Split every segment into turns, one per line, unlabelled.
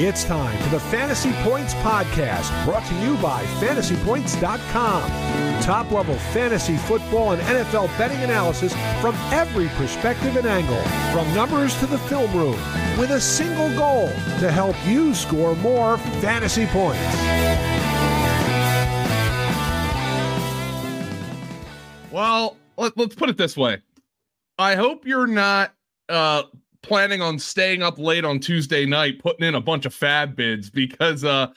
It's time for the Fantasy Points Podcast, brought to you by fantasypoints.com. Top level fantasy football and NFL betting analysis from every perspective and angle, from numbers to the film room, with a single goal to help you score more fantasy points.
Well, let, us put it this way. I hope you're not uh, planning on staying up late on Tuesday night putting in a bunch of FAAB bids because uh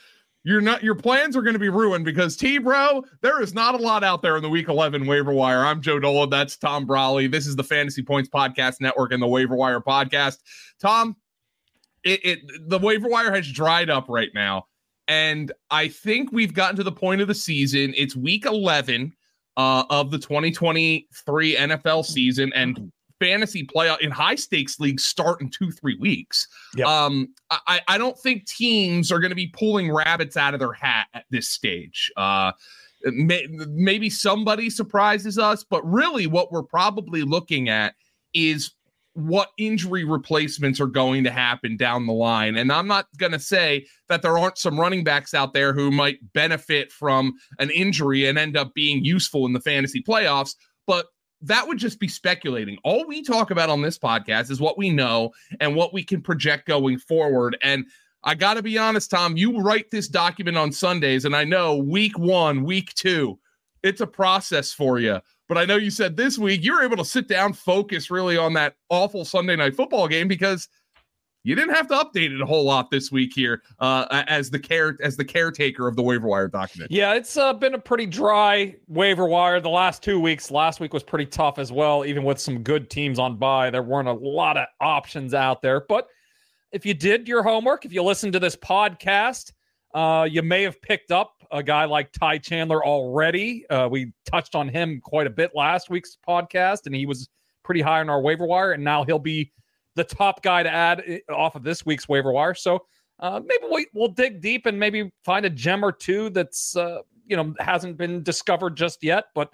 you're not your plans are going to be ruined because T bro, there is not a lot out there in the week 11 waiver wire. I'm Joe Dolan, that's Tom Brolley. This is the Fantasy Points Podcast Network and the Waiver Wire Podcast. Tom, it, it the waiver wire has dried up right now. And I think we've gotten to the point of the season. It's week 11 uh, of the 2023 NFL season. And fantasy playoff in high stakes leagues start in two three weeks. Yep. Um, I I don't think teams are going to be pulling rabbits out of their hat at this stage. Uh, may, maybe somebody surprises us, but really what we're probably looking at is what injury replacements are going to happen down the line. And I'm not going to say that there aren't some running backs out there who might benefit from an injury and end up being useful in the fantasy playoffs, but that would just be speculating. All we talk about on this podcast is what we know and what we can project going forward. And I got to be honest, Tom, you write this document on Sundays, and I know week one, week two, it's a process for you. But I know you said this week you were able to sit down, focus really on that awful Sunday night football game because you didn't have to update it a whole lot this week here uh, as the care as the caretaker of the waiver wire document.
Yeah, it's uh, been a pretty dry waiver wire the last two weeks. Last week was pretty tough as well, even with some good teams on by. There weren't a lot of options out there, but if you did your homework, if you listened to this podcast, uh, you may have picked up a guy like Ty Chandler already. Uh, we touched on him quite a bit last week's podcast, and he was pretty high on our waiver wire, and now he'll be the top guy to add off of this week's waiver wire. So uh, maybe we, we'll dig deep and maybe find a gem or two that's uh, you know hasn't been discovered just yet. But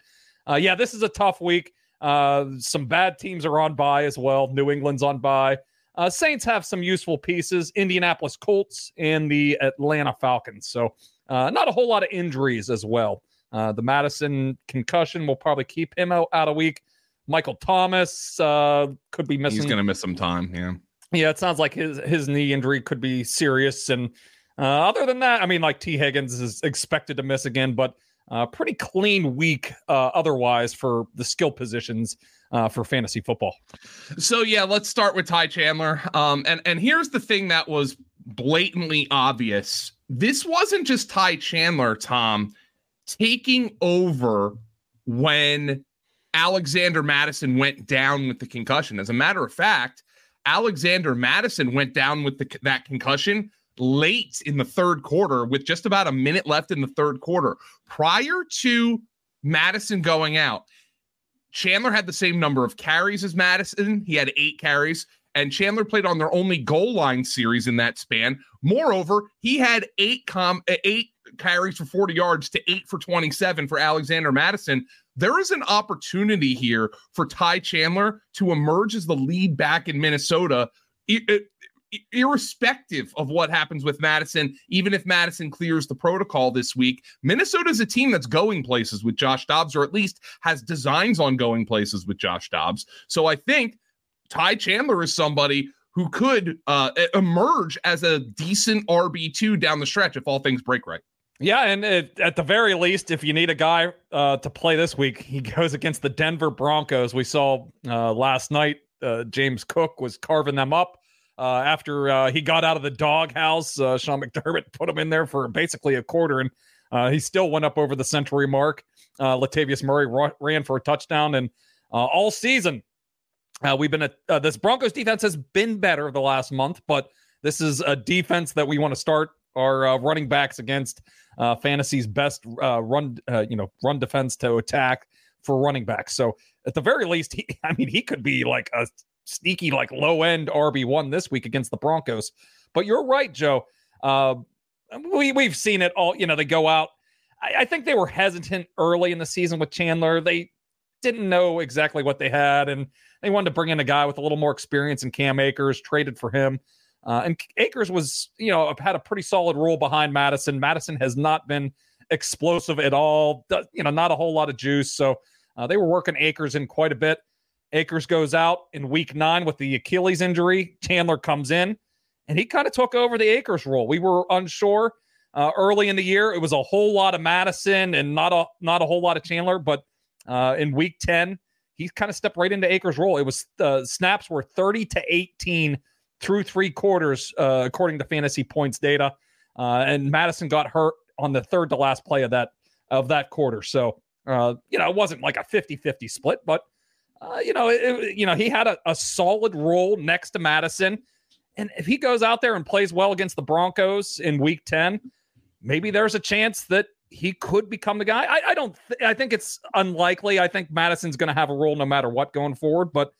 uh, yeah, this is a tough week. Uh, some bad teams are on by as well. New England's on by. Uh, Saints have some useful pieces. Indianapolis Colts and the Atlanta Falcons. So uh, not a whole lot of injuries as well. the Mattison concussion will probably keep him out, out a week. Michael Thomas uh, could be missing.
He's going to miss some time. Yeah.
Yeah, it sounds like his his knee injury could be serious. And uh, other than that, I mean, like Tee Higgins is expected to miss again, but uh, pretty clean week uh, otherwise for the skill positions uh, for fantasy football.
So yeah, let's start with Ty Chandler. Um, and and here's the thing that was blatantly obvious. This wasn't just Ty Chandler, Tom, taking over when Alexander Mattison went down with the concussion. As a matter of fact, Alexander Mattison went down with the, that concussion late in the third quarter with just about a minute left in the third quarter. Prior to Mattison going out, Chandler had the same number of carries as Mattison. He had eight carries, and Chandler played on their only goal line series in that span. Moreover, he had eight com eight carries for 40 yards to eight for 27 for Alexander Mattison there is an opportunity here for Ty Chandler to emerge as the lead back in Minnesota, irrespective of what happens with Mattison, Even if Mattison clears the protocol this week, Minnesota is a team that's going places with Josh Dobbs, or at least has designs on going places with Josh Dobbs. So I think Ty Chandler is somebody who could uh, emerge as a decent RB2 down the stretch if all things break right.
Yeah, and it, at the very least, if you need a guy uh, to play this week, he goes against the Denver Broncos. We saw uh, last night uh, James Cook was carving them up uh, after uh, he got out of the doghouse. Uh, Sean McDermott put him in there for basically a quarter, and he still went up over the century mark. Latavius Murray ran for a touchdown, and all season we've been at this Broncos defense has been better the last month, but this is a defense that we want to start our running backs against uh, fantasy's best uh, run, uh, you know, run defense to attack for running backs. So at the very least, he, I mean, he could be like a sneaky, like low end RB one this week against the Broncos. But you're right, Joe. Uh, we we've seen it all. You know, they go out. I, I think they were hesitant early in the season with Chandler. They didn't know exactly what they had, and they wanted to bring in a guy with a little more experience in Cam Akers. Traded for him. Uh, and Akers was, you know, had a pretty solid role behind Mattison. Mattison has not been explosive at all. You know, not a whole lot of juice. So uh, they were working Akers in quite a bit. Akers goes out in week nine with the Achilles injury. Chandler comes in, and he kind of took over the Akers role. We were unsure uh, early in the year. It was a whole lot of Mattison and not a not a whole lot of Chandler. But uh, in week ten, he kind of stepped right into Akers' role. It was uh, snaps were thirty to eighteen through three quarters, uh, according to fantasy points data. Uh, and Mattison got hurt on the third to last play of that of that quarter. So uh, you know, it wasn't like a 50-50 split, but uh, you know, it, you know, he had a, a solid role next to Mattison. And if he goes out there and plays well against the Broncos in week 10, maybe there's a chance that he could become the guy. I, I don't, th- I think it's unlikely. I think Mattison's going to have a role no matter what going forward, but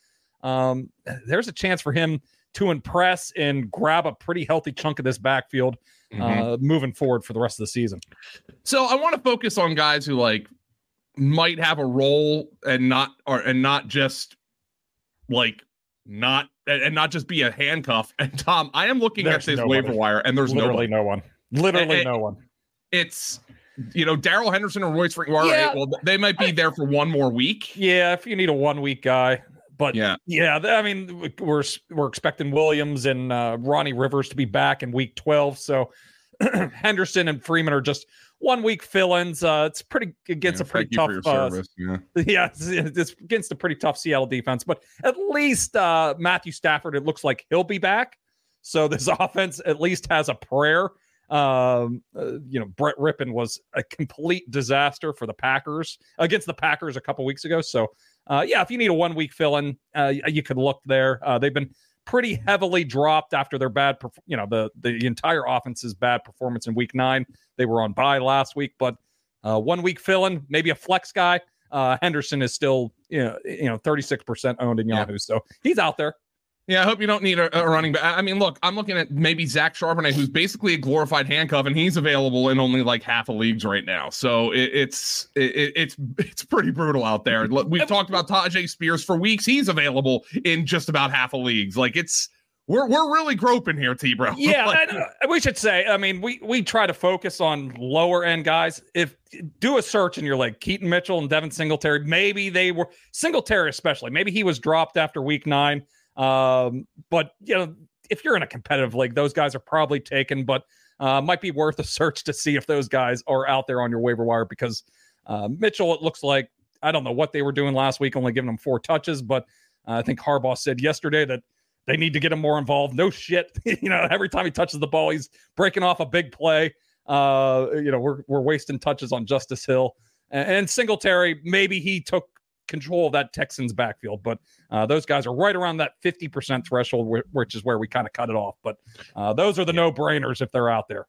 um, there's a chance for him to impress and grab a pretty healthy chunk of this backfield mm-hmm. uh, moving forward for the rest of the season.
So I want to focus on guys who like might have a role and not or and not just like not and not just be a handcuff. And Tom, I am looking there's at this no waiver wire, and there's
literally
nobody.
no one. Literally and, no one.
It's you know Darrell Henderson or Royce Freeman. Yeah. Well, they might be there for one more week.
Yeah, if you need a one week guy. But yeah, yeah. I mean, we're we're expecting Williams and uh, Ronnie Rivers to be back in week twelve. So Henderson and Freeman are just one week fill-ins. Uh, it's pretty against yeah, a pretty tough. Uh, yeah, yeah it's, it's, against a pretty tough Seattle defense, but at least uh, Matthew Stafford. It looks like he'll be back. So this offense at least has a prayer. Um, uh, you know, Brett Rypien was a complete disaster for the Packers against the Packers a couple weeks ago. So, uh, yeah, if you need a one week fill in, uh, you could look there. Uh, they've been pretty heavily dropped after their bad, you know, the the entire offense's bad performance in Week Nine. They were on bye last week, but uh, one week filling, maybe a flex guy. Uh, Henderson is still, you know, you know, thirty six percent owned in Yahoo, yeah. so he's out there.
Yeah, I hope you don't need a, a, running back. I mean, look, I'm looking at maybe Zach Charbonnet, who's basically a glorified handcuff, and he's available in only like half of leagues right now. So it, it's it, it's it's pretty brutal out there. We've talked about Tyjae Spears for weeks. He's available in just about half of leagues. Like it's we're we're really groping here, T bro.
Yeah, like, and, we should say. I mean, we we try to focus on lower end guys. If do a search in your like Keaton Mitchell and Devin Singletary, maybe they were Singletary especially. Maybe he was dropped after week nine um, but you know, if you're in a competitive league, those guys are probably taken, but uh, might be worth a search to see if those guys are out there on your waiver wire because uh, Mitchell, it looks like I don't know what they were doing last week, only giving him four touches, but uh, I think Harbaugh said yesterday that they need to get him more involved. No shit, you know, every time he touches the ball, he's breaking off a big play. Uh, you know, we're we're wasting touches on Justice Hill and, and Singletary. Maybe he took control of that Texans backfield. But uh, those guys are right around that 50% threshold, which is where we kind of cut it off. But uh, those are the no brainers if they're out there.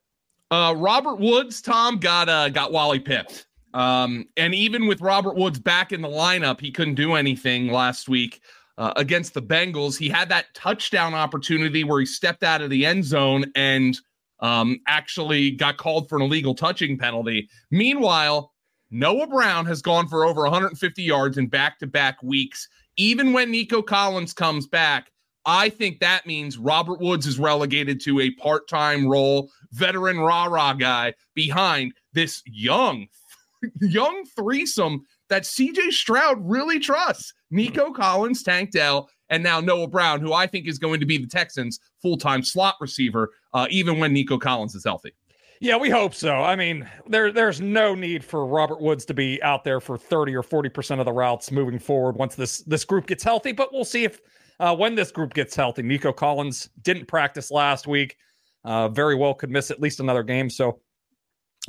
Uh, Robert Woods, Tom got uh, got Wally pipped. Um, and even with Robert Woods back in the lineup, he couldn't do anything last week uh, against the Bengals. He had that touchdown opportunity where he stepped out of the end zone and um, actually got called for an illegal touching penalty. Meanwhile, Noah Brown has gone for over 150 yards in back to back weeks. Even when Nico Collins comes back, I think that means Robert Woods is relegated to a part time role, veteran rah rah guy behind this young, young threesome that CJ Stroud really trusts. Nico Collins, Tank Dell, and now Noah Brown, who I think is going to be the Texans' full time slot receiver, uh, even when Nico Collins is healthy.
Yeah, we hope so. I mean, there there's no need for Robert Woods to be out there for 30 or 40% of the routes moving forward once this this group gets healthy, but we'll see if uh, when this group gets healthy. Nico Collins didn't practice last week. Uh, very well could miss at least another game. So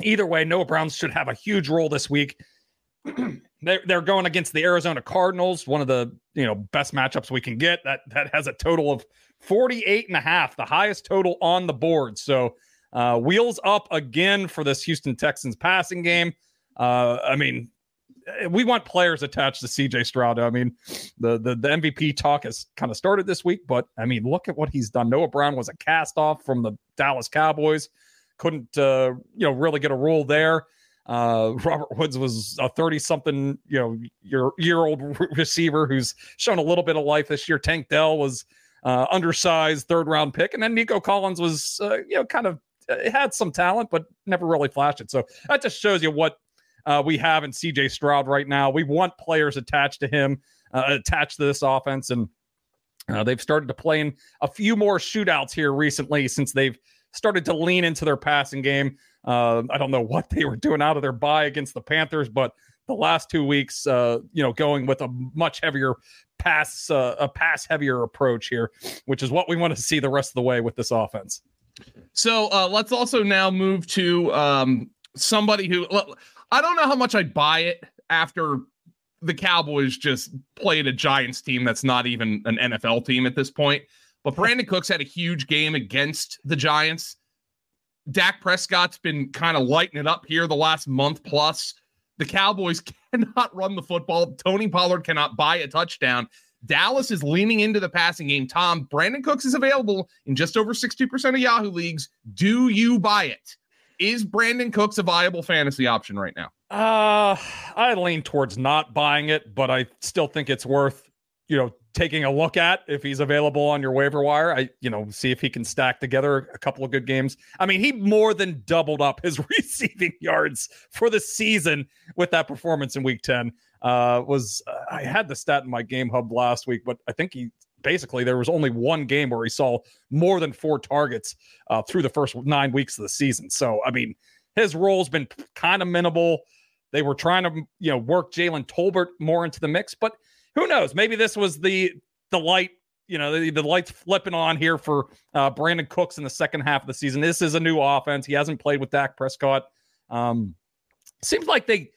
either way, Noah Browns should have a huge role this week. they're, they're going against the Arizona Cardinals, one of the you know best matchups we can get. That that has a total of 48 and a half, the highest total on the board. So uh, wheels up again for this Houston Texans passing game. Uh, I mean, we want players attached to CJ Stroud. I mean, the, the the MVP talk has kind of started this week, but I mean, look at what he's done. Noah Brown was a cast off from the Dallas Cowboys, couldn't uh, you know really get a role there. Uh, Robert Woods was a 30 something, you know, year year old receiver who's shown a little bit of life this year. Tank Dell was uh, undersized third round pick. And then Nico Collins was, uh, you know, kind of uh, had some talent, but never really flashed it. So that just shows you what uh, we have in CJ Stroud right now. We want players attached to him, uh, attached to this offense. And uh, they've started to play in a few more shootouts here recently since they've started to lean into their passing game. Uh, I don't know what they were doing out of their bye against the Panthers, but the last two weeks, uh, you know, going with a much heavier pass, uh, a pass heavier approach here, which is what we want to see the rest of the way with this offense.
So uh, let's also now move to um, somebody who I don't know how much I'd buy it after the Cowboys just played a Giants team that's not even an NFL team at this point. But Brandin Cooks had a huge game against the Giants. Dak Prescott's been kind of lighting it up here the last month plus. The Cowboys cannot run the football. Tony Pollard cannot buy a touchdown. Dallas is leaning into the passing game. Tom, Brandin Cooks is available in just over 60% of Yahoo leagues. Do you buy it? Is Brandin Cooks a viable fantasy option right now?
Uh, I lean towards not buying it, but I still think it's worth, you know, taking a look at if he's available on your waiver wire. I, you know, see if he can stack together a couple of good games. I mean, he more than doubled up his receiving yards for the season with that performance in week 10. Uh, was uh, I had the stat in my game hub last week, but I think he basically there was only one game where he saw more than four targets uh, through the first nine weeks of the season. So, I mean, his role's been kind of minimal. They were trying to, you know, work Jalen Tolbert more into the mix, but who knows? Maybe this was the the light, you know, the, the lights flipping on here for uh, Brandin Cooks in the second half of the season. This is a new offense. He hasn't played with Dak Prescott. Um, seems like they,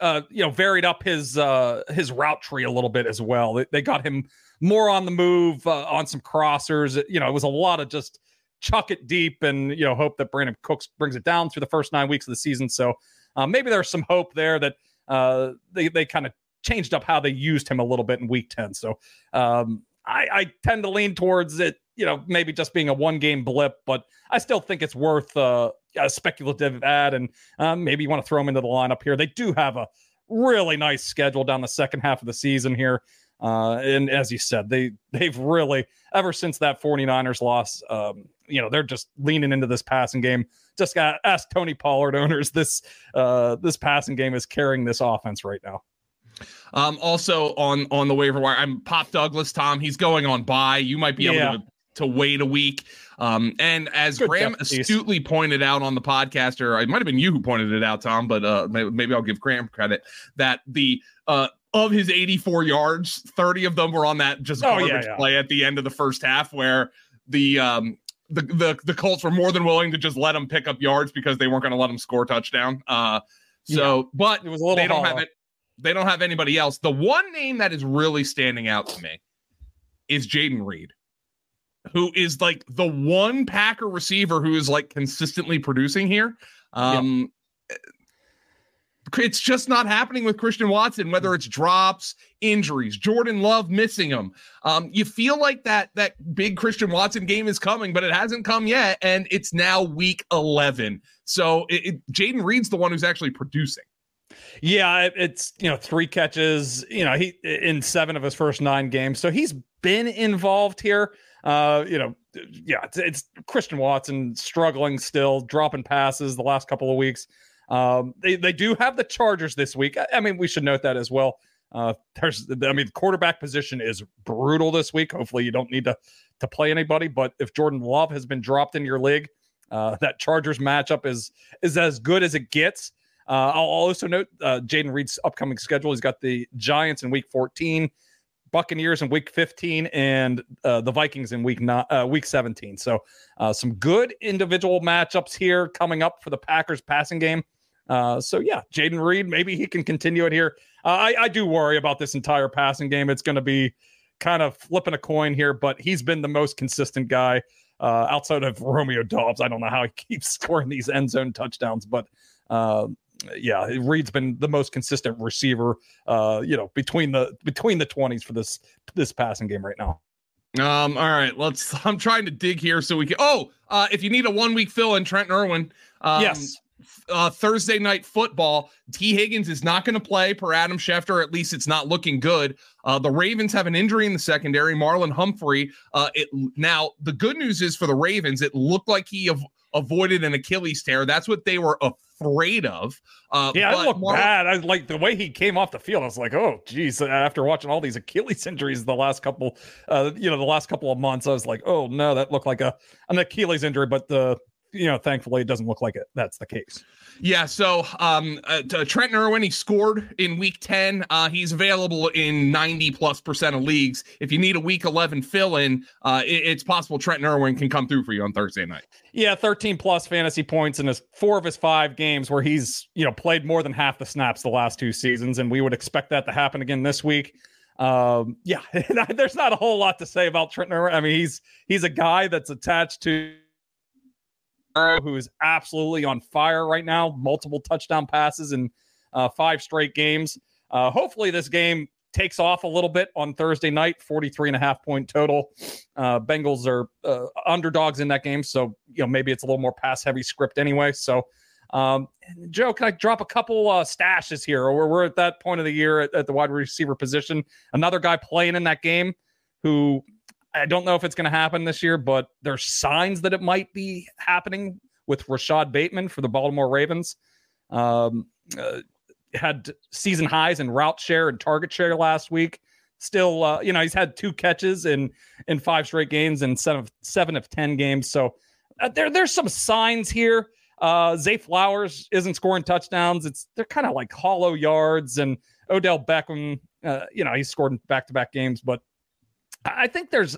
uh, you know, varied up his uh, his route tree a little bit as well. They, they got him more on the move uh, on some crossers. You know, it was a lot of just chuck it deep and you know hope that Brandin Cooks brings it down through the first nine weeks of the season. So uh, maybe there's some hope there that uh, they they kind of changed up how they used him a little bit in week 10. So um, I, I, tend to lean towards it, you know, maybe just being a one game blip, but I still think it's worth uh, a speculative ad. And um, maybe you want to throw him into the lineup here. They do have a really nice schedule down the second half of the season here. Uh, and as you said, they they've really ever since that 49ers loss, um, you know, they're just leaning into this passing game. Just got ask Tony Pollard owners. This uh, this passing game is carrying this offense right now.
Um, also on on the waiver wire, I'm Pop Douglas. Tom, he's going on by. You might be yeah. able to to wait a week. Um, and as Good Graham astutely pointed out on the podcast, or it might have been you who pointed it out, Tom, but uh, maybe, I'll give Graham credit that the uh, of his 84 yards, 30 of them were on that just oh, garbage yeah, yeah. play at the end of the first half, where the um the the the Colts were more than willing to just let him pick up yards because they weren't going to let him score touchdown. Uh, so, yeah. but it was a little they don't have it they don't have anybody else. The one name that is really standing out to me is Jayden Reed, who is like the one Packer receiver who is like consistently producing here. Um, yep. It's just not happening with Christian Watson, whether it's drops, injuries, Jordan Love missing him. Um, you feel like that that big Christian Watson game is coming, but it hasn't come yet, and it's now week eleven. So it, it, Jayden Reed's the one who's actually producing.
Yeah, it's you know three catches. You know he in seven of his first nine games, so he's been involved here. Uh, you know, yeah, it's, it's Christian Watson struggling still, dropping passes the last couple of weeks. Um, they they do have the Chargers this week. I, I mean, we should note that as well. Uh, there's, I mean, quarterback position is brutal this week. Hopefully, you don't need to to play anybody. But if Jordan Love has been dropped in your league, uh, that Chargers matchup is is as good as it gets. Uh, I'll also note uh, Jayden Reed's upcoming schedule. He's got the Giants in Week 14, Buccaneers in Week 15, and uh, the Vikings in Week not, uh, Week 17. So uh, some good individual matchups here coming up for the Packers passing game. Uh, so yeah, Jayden Reed, maybe he can continue it here. I, I do worry about this entire passing game. It's going to be kind of flipping a coin here, but he's been the most consistent guy outside of Romeo Doubs. I don't know how he keeps scoring these end zone touchdowns, but uh, yeah, Reed's been the most consistent receiver, uh, you know, between the between the twenties for this this passing game right now.
Um, all right, let's. I'm trying to dig here so we can. Oh, uh, if you need a one week fill in Trent Irwin, um,
yes,
uh, Thursday night football. Tee Higgins is not going to play per Adam Schefter. At least it's not looking good. Uh, the Ravens have an injury in the secondary. Marlon Humphrey. Uh, it now the good news is for the Ravens, it looked like he avoided an Achilles tear. That's what they were afraid of.
Uh, yeah, I looked bad. I like the way he came off the field. I was like, oh, geez. After watching all these Achilles injuries the last couple, uh, you know, the last couple of months, I was like, oh no, that looked like a an Achilles injury. But the you know, thankfully, it doesn't look like it. That's the case.
Yeah. So, um, uh, Trent Irwin, he scored in week 10. Uh, he's available in 90 plus percent of leagues. If you need a week 11 fill in, uh, it, it's possible Trent Irwin can come through for you on Thursday night.
Yeah. 13 plus fantasy points in his four of his five games where he's, you know, played more than half the snaps the last two seasons. And we would expect that to happen again this week. Um, yeah, there's not a whole lot to say about Trent Irwin. I mean, he's, he's a guy that's attached to, who is absolutely on fire right now, multiple touchdown passes in uh, five straight games. Uh, hopefully, this game takes off a little bit on Thursday night, 43 and a half point total. Uh, Bengals are uh, underdogs in that game. So, you know, maybe it's a little more pass heavy script anyway. So, um, Joe, can I drop a couple uh, stashes here? Or we're at that point of the year at, at the wide receiver position. Another guy playing in that game who I don't know if it's going to happen this year, but there's signs that it might be happening with Rashod Bateman for the Baltimore Ravens. Um, uh, had season highs in route share and target share last week. Still, uh, you know, he's had two catches in in five straight games and seven of, seven of ten games. So uh, there there's some signs here. Uh, Zay Flowers isn't scoring touchdowns. It's they're kind of like hollow yards, and Odell Beckham, uh, you know, he's scored in back to back games, but I think there's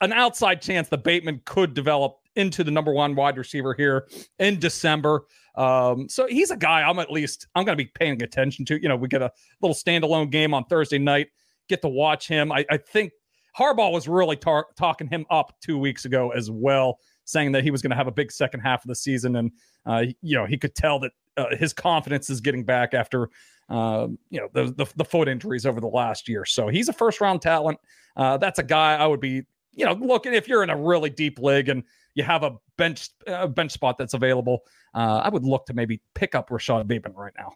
an outside chance that Bateman could develop into the number one wide receiver here in December. Um, so he's a guy I'm at least I'm going to be paying attention to. You know, we get a little standalone game on Thursday night, get to watch him. I, I think Harbaugh was really tar- talking him up two weeks ago as well, saying that he was going to have a big second half of the season, and uh, you know he could tell that uh, his confidence is getting back after uh, you know the, the, the foot injuries over the last year. So he's a first round talent. Uh, that's a guy I would be you know looking if you're in a really deep league and you have a bench uh, bench spot that's available. Uh, I would look to maybe pick up Rashod Bateman right now.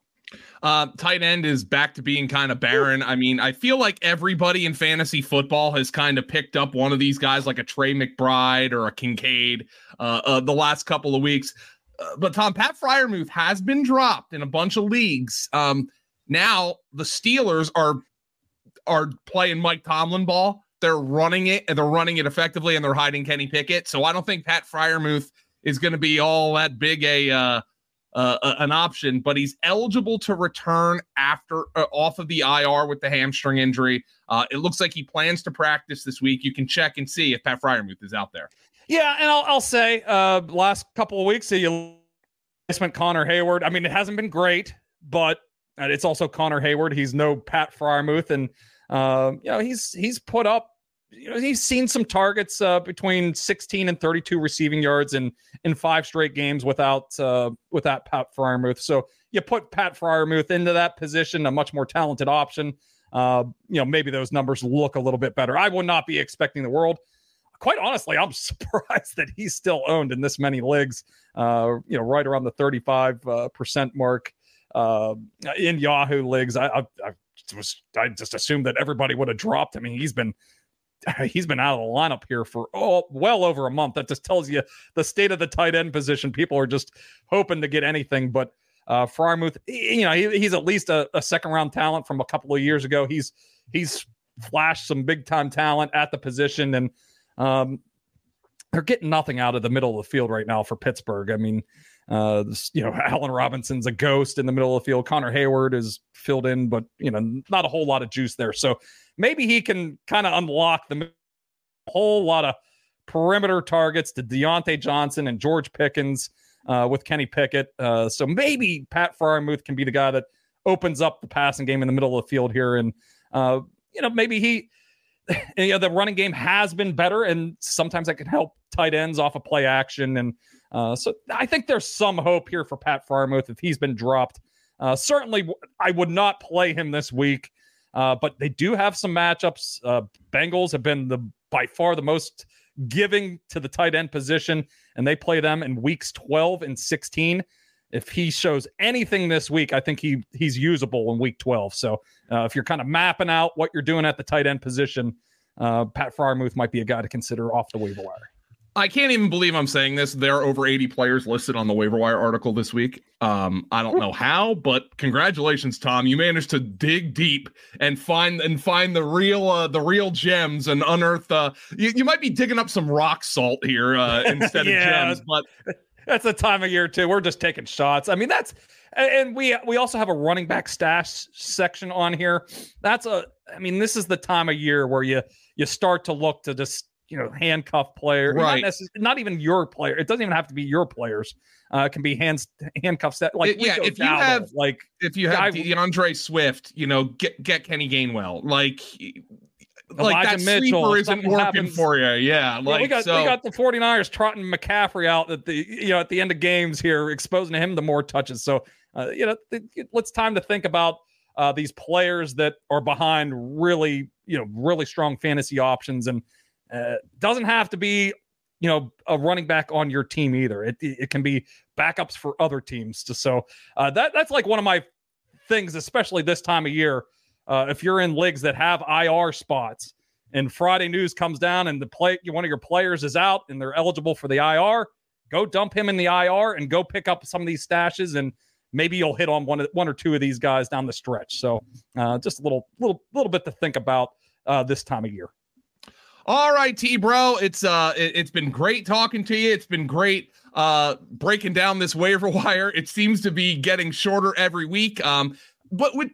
Uh, tight end is back to being kind of barren. I mean, I feel like everybody in fantasy football has kind of picked up one of these guys, like a Trey McBride or a Kincaid, uh, uh, the last couple of weeks. Uh, but Tom Pat Freiermuth has been dropped in a bunch of leagues. Um, now the Steelers are are playing Mike Tomlin ball. They're running it and they're running it effectively and they're hiding Kenny Pickett. So I don't think Pat Freiermuth is going to be all that big a uh, uh, an option, but he's eligible to return after uh, off of the IR with the hamstring injury. Uh, it looks like he plans to practice this week. You can check and see if Pat Freiermuth is out there.
Yeah, and I'll, I'll say, uh, last couple of weeks, you replacement Connor Heyward. I mean, it hasn't been great, but it's also Connor Heyward. He's no Pat Freiermuth, and uh, you know he's he's put up. You know, he's seen some targets uh, between 16 and 32 receiving yards in in five straight games without uh, without Pat Freiermuth. So you put Pat Freiermuth into that position, a much more talented option. Uh, you know, maybe those numbers look a little bit better. I would not be expecting the world. Quite honestly, I'm surprised that he's still owned in this many leagues. Uh, you know, right around the 35 uh, percent mark uh, in Yahoo leagues. I, I, I was I just assumed that everybody would have dropped. I mean, he's been he's been out of the lineup here for oh well over a month. That just tells you the state of the tight end position. People are just hoping to get anything. But uh Freiermuth, you know, he, he's at least a, a, second round talent from a couple of years ago. He's he's flashed some big time talent at the position, and um, they're getting nothing out of the middle of the field right now for Pittsburgh. I mean, uh, you know, Allen Robinson's a ghost in the middle of the field. Connor Heyward is filled in, but you know, not a whole lot of juice there. So maybe he can kind of unlock the whole lot of perimeter targets to Diontae Johnson and George Pickens uh, with Kenny Pickett. Uh, so maybe Pat Freiermuth can be the guy that opens up the passing game in the middle of the field here, and uh, you know, maybe he. You know, the running game has been better, and sometimes that can help tight ends off a of play action and uh, so I think there's some hope here for Pat Freiermuth if he's been dropped. Uh, certainly, I would not play him this week, uh, but they do have some matchups. Uh, Bengals have been the by far the most giving to the tight end position, and they play them in weeks 12 and 16. if he shows anything this week, I think he he's usable in week 12. So uh, if you're kind of mapping out what you're doing at the tight end position, Pat Freiermuth might be a guy to consider off the waiver wire.
I can't even believe I'm saying this. There are over 80 players listed on the waiver wire article this week. Um, I don't know how, but congratulations, Tom. You managed to dig deep and find and find the real uh, the real gems and unearth. Uh, you, you might be digging up some rock salt here uh, instead yeah, of gems, but
that's the time of year too. We're just taking shots. I mean, that's and we we also have a running back stash section on here. That's a. I mean, this is the time of year where you you start to look to just you know handcuff player,
right?
Not, not, even your player. It doesn't even have to be your players. Uh, it can be hands handcuffs that like
it, yeah. If you have like if you have D'Andre Swift, you know, get get Kenny Gainwell. Like like that Mitchell, sleeper isn't working happens. for you. Yeah, like
yeah, we got
so.
we got the 49ers trotting McCaffrey out at the you know at the end of games here, exposing him to more touches. So uh, you know, it's time to think about uh, these players that are behind really you know really strong fantasy options and uh, doesn't have to be, you know, a running back on your team either. It it can be backups for other teams. So uh, that that's like one of my things, especially this time of year. Uh, if you're in leagues that have IR spots, and Friday news comes down, and the play one of your players is out, and they're eligible for the IR, go dump him in the IR and go pick up some of these stashes and maybe you'll hit on one of, one or two of these guys down the stretch. So uh, just a little little little bit to think about uh, this time of year.
All right, T bro. It's uh it, has been great talking to you. It's been great uh breaking down this waiver wire. It seems to be getting shorter every week. Um, but with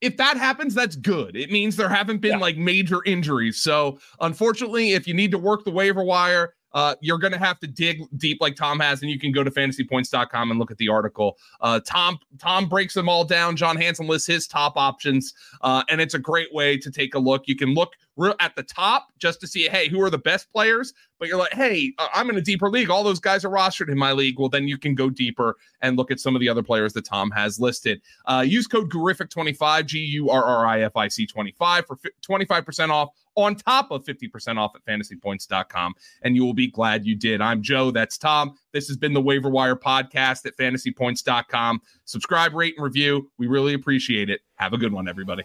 if that happens, that's good. It means there haven't been yeah. like major injuries. So unfortunately, if you need to work the waiver wire, uh, you're going to have to dig deep like Tom has, and you can go to fantasypoints.com and look at the article. Uh, Tom Tom breaks them all down. John Hanson lists his top options, uh, and it's a great way to take a look. You can look at the top just to see, hey, who are the best players? But you're like, hey, I'm in a deeper league. All those guys are rostered in my league. Well, then you can go deeper and look at some of the other players that Tom has listed. Uh, use code Gurrific25, G U R R I F I C 25 for 25% off on top of 50% off at fantasypoints.com. And you will be glad you did. I'm Joe. That's Tom. This has been the Waiver Wire podcast at fantasypoints.com. Subscribe, rate, and review. We really appreciate it. Have a good one, everybody.